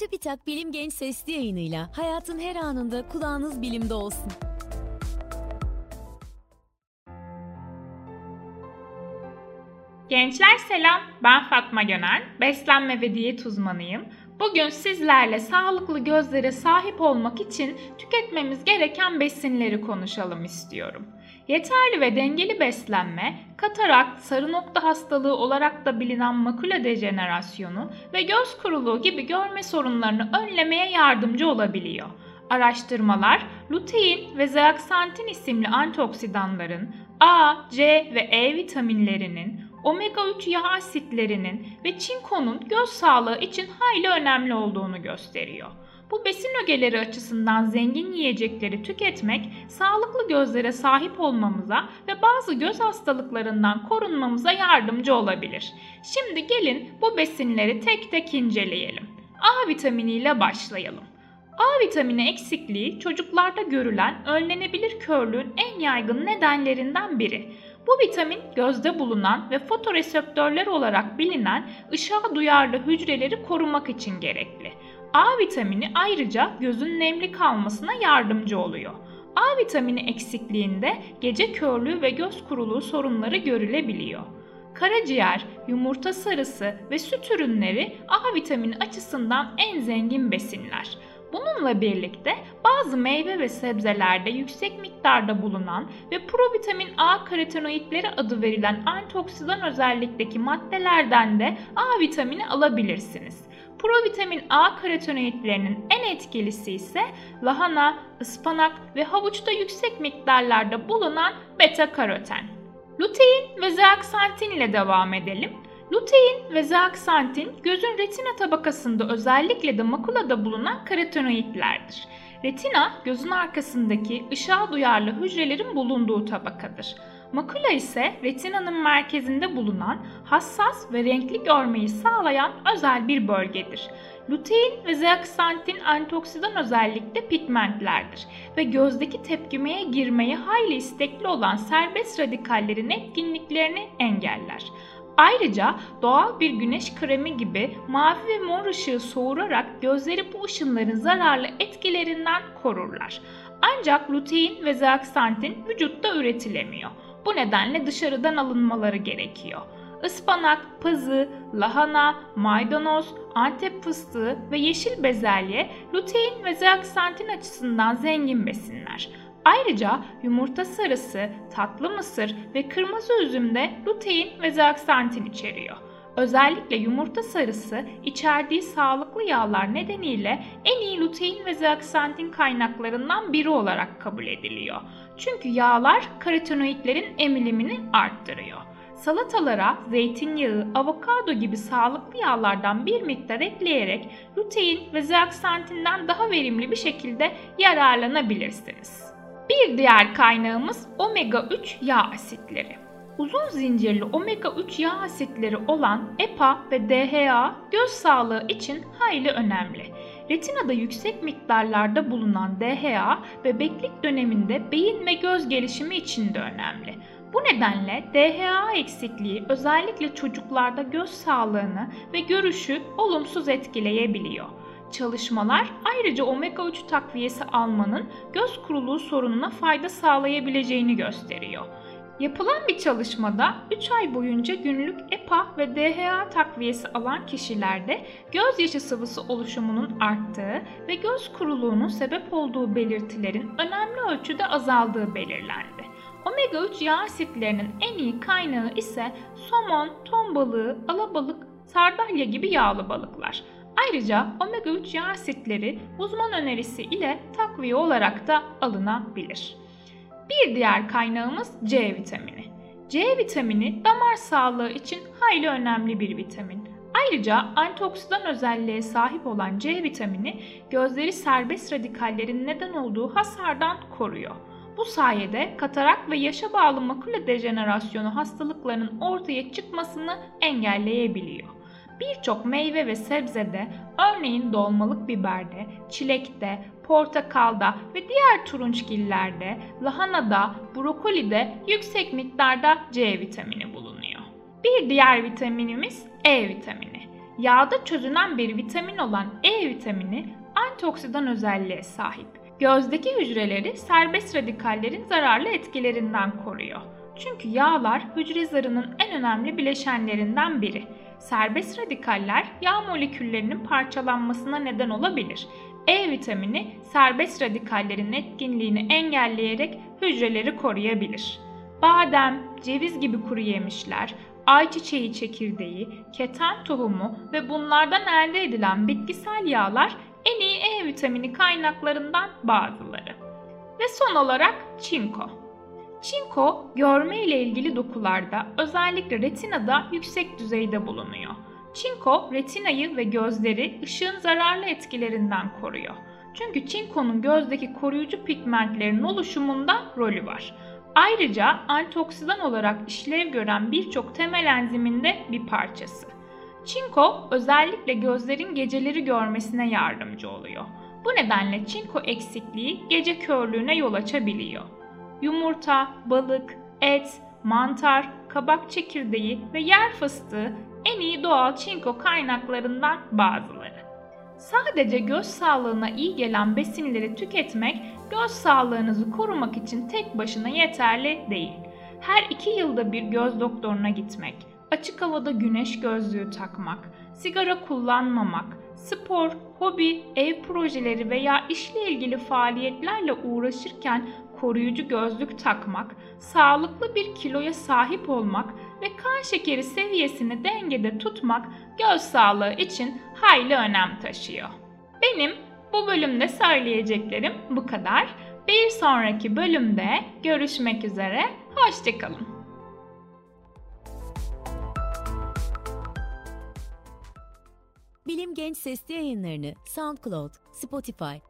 TÜBİTAK Bilim Genç Sesli yayınıyla hayatın her anında kulağınız bilimde olsun. Gençler selam, ben Fatma Göner, beslenme ve diyet uzmanıyım. Bugün sizlerle sağlıklı gözlere sahip olmak için tüketmemiz gereken besinleri konuşalım istiyorum. Yeterli ve dengeli beslenme, katarakt, sarı nokta hastalığı olarak da bilinen makula dejenerasyonu ve göz kuruluğu gibi görme sorunlarını önlemeye yardımcı olabiliyor. Araştırmalar, lutein ve zeaksantin isimli antioksidanların A, C ve E vitaminlerinin, omega 3 yağ asitlerinin ve çinkonun göz sağlığı için hayli önemli olduğunu gösteriyor. Bu besin ögeleri açısından zengin yiyecekleri tüketmek, sağlıklı gözlere sahip olmamıza ve bazı göz hastalıklarından korunmamıza yardımcı olabilir. Şimdi gelin bu besinleri tek tek inceleyelim. A vitaminiyle başlayalım. A vitamini eksikliği çocuklarda görülen önlenebilir körlüğün en yaygın nedenlerinden biri. Bu vitamin gözde bulunan ve fotoreseptörler olarak bilinen ışığa duyarlı hücreleri korumak için gerekli. A vitamini ayrıca gözün nemli kalmasına yardımcı oluyor. A vitamini eksikliğinde gece körlüğü ve göz kuruluğu sorunları görülebiliyor. Karaciğer, yumurta sarısı ve süt ürünleri A vitamini açısından en zengin besinler. Bununla birlikte bazı meyve ve sebzelerde yüksek miktarda bulunan ve provitamin A karotenoidleri adı verilen antioksidan özellikteki maddelerden de A vitamini alabilirsiniz. Provitamin A karotenoidlerinin en etkilisi ise lahana, ıspanak ve havuçta yüksek miktarlarda bulunan beta karoten. Lutein ve zeaksantin ile devam edelim. Lutein ve zeaksantin gözün retina tabakasında özellikle de makulada bulunan karotenoidlerdir. Retina gözün arkasındaki ışığa duyarlı hücrelerin bulunduğu tabakadır. Makula ise retinanın merkezinde bulunan hassas ve renkli görmeyi sağlayan özel bir bölgedir. Lutein ve zeaksantin antioksidan özellikte pigmentlerdir ve gözdeki tepkimeye girmeye hayli istekli olan serbest radikallerin etkinliklerini engeller. Ayrıca doğal bir güneş kremi gibi mavi ve mor ışığı soğurarak gözleri bu ışınların zararlı etkilerinden korurlar. Ancak lutein ve zeaksantin vücutta üretilemiyor. Bu nedenle dışarıdan alınmaları gerekiyor. Ispanak, pazı, lahana, maydanoz, antep fıstığı ve yeşil bezelye lutein ve zeaksantin açısından zengin besinler. Ayrıca yumurta sarısı, tatlı mısır ve kırmızı üzümde lutein ve zeaksantin içeriyor. Özellikle yumurta sarısı içerdiği sağlıklı yağlar nedeniyle en iyi lutein ve zeaksantin kaynaklarından biri olarak kabul ediliyor. Çünkü yağlar karotenoidlerin emilimini arttırıyor. Salatalara zeytinyağı, avokado gibi sağlıklı yağlardan bir miktar ekleyerek lutein ve zeaksantinden daha verimli bir şekilde yararlanabilirsiniz. Bir diğer kaynağımız omega 3 yağ asitleri. Uzun zincirli omega 3 yağ asitleri olan EPA ve DHA göz sağlığı için hayli önemli. Retinada yüksek miktarlarda bulunan DHA bebeklik döneminde beyin ve göz gelişimi için de önemli. Bu nedenle DHA eksikliği özellikle çocuklarda göz sağlığını ve görüşü olumsuz etkileyebiliyor. Çalışmalar ayrıca omega 3 takviyesi almanın göz kuruluğu sorununa fayda sağlayabileceğini gösteriyor. Yapılan bir çalışmada 3 ay boyunca günlük EPA ve DHA takviyesi alan kişilerde gözyaşı sıvısı oluşumunun arttığı ve göz kuruluğunun sebep olduğu belirtilerin önemli ölçüde azaldığı belirlendi. Omega 3 yağ asitlerinin en iyi kaynağı ise somon, ton balığı, alabalık, sardalya gibi yağlı balıklar. Ayrıca omega 3 yağ asitleri uzman önerisi ile takviye olarak da alınabilir. Bir diğer kaynağımız C vitamini. C vitamini damar sağlığı için hayli önemli bir vitamin. Ayrıca antioksidan özelliğe sahip olan C vitamini gözleri serbest radikallerin neden olduğu hasardan koruyor. Bu sayede katarak ve yaşa bağlı makula dejenerasyonu hastalıklarının ortaya çıkmasını engelleyebiliyor. Birçok meyve ve sebzede, örneğin dolmalık biberde, çilekte, portakalda ve diğer turunçgillerde, lahanada, brokolide yüksek miktarda C vitamini bulunuyor. Bir diğer vitaminimiz E vitamini. Yağda çözünen bir vitamin olan E vitamini antioksidan özelliğe sahip. Gözdeki hücreleri serbest radikallerin zararlı etkilerinden koruyor. Çünkü yağlar hücre zarının en önemli bileşenlerinden biri. Serbest radikaller yağ moleküllerinin parçalanmasına neden olabilir. E vitamini serbest radikallerin etkinliğini engelleyerek hücreleri koruyabilir. Badem, ceviz gibi kuru yemişler, ayçiçeği çekirdeği, keten tohumu ve bunlardan elde edilen bitkisel yağlar en iyi E vitamini kaynaklarından bazıları. Ve son olarak çinko. Çinko görme ile ilgili dokularda özellikle retinada yüksek düzeyde bulunuyor. Çinko retinayı ve gözleri ışığın zararlı etkilerinden koruyor. Çünkü çinkonun gözdeki koruyucu pigmentlerin oluşumunda rolü var. Ayrıca antioksidan olarak işlev gören birçok temel enzimin de bir parçası. Çinko özellikle gözlerin geceleri görmesine yardımcı oluyor. Bu nedenle çinko eksikliği gece körlüğüne yol açabiliyor. Yumurta, balık, et, mantar, kabak çekirdeği ve yer fıstığı en iyi doğal çinko kaynaklarından bazıları. Sadece göz sağlığına iyi gelen besinleri tüketmek göz sağlığınızı korumak için tek başına yeterli değil. Her iki yılda bir göz doktoruna gitmek, açık havada güneş gözlüğü takmak, sigara kullanmamak, spor, hobi, ev projeleri veya işle ilgili faaliyetlerle uğraşırken koruyucu gözlük takmak, sağlıklı bir kiloya sahip olmak ve kan şekeri seviyesini dengede tutmak göz sağlığı için hayli önem taşıyor. Benim bu bölümde söyleyeceklerim bu kadar. Bir sonraki bölümde görüşmek üzere. Hoşçakalın. Bilim Genç Sesli yayınlarını SoundCloud, Spotify,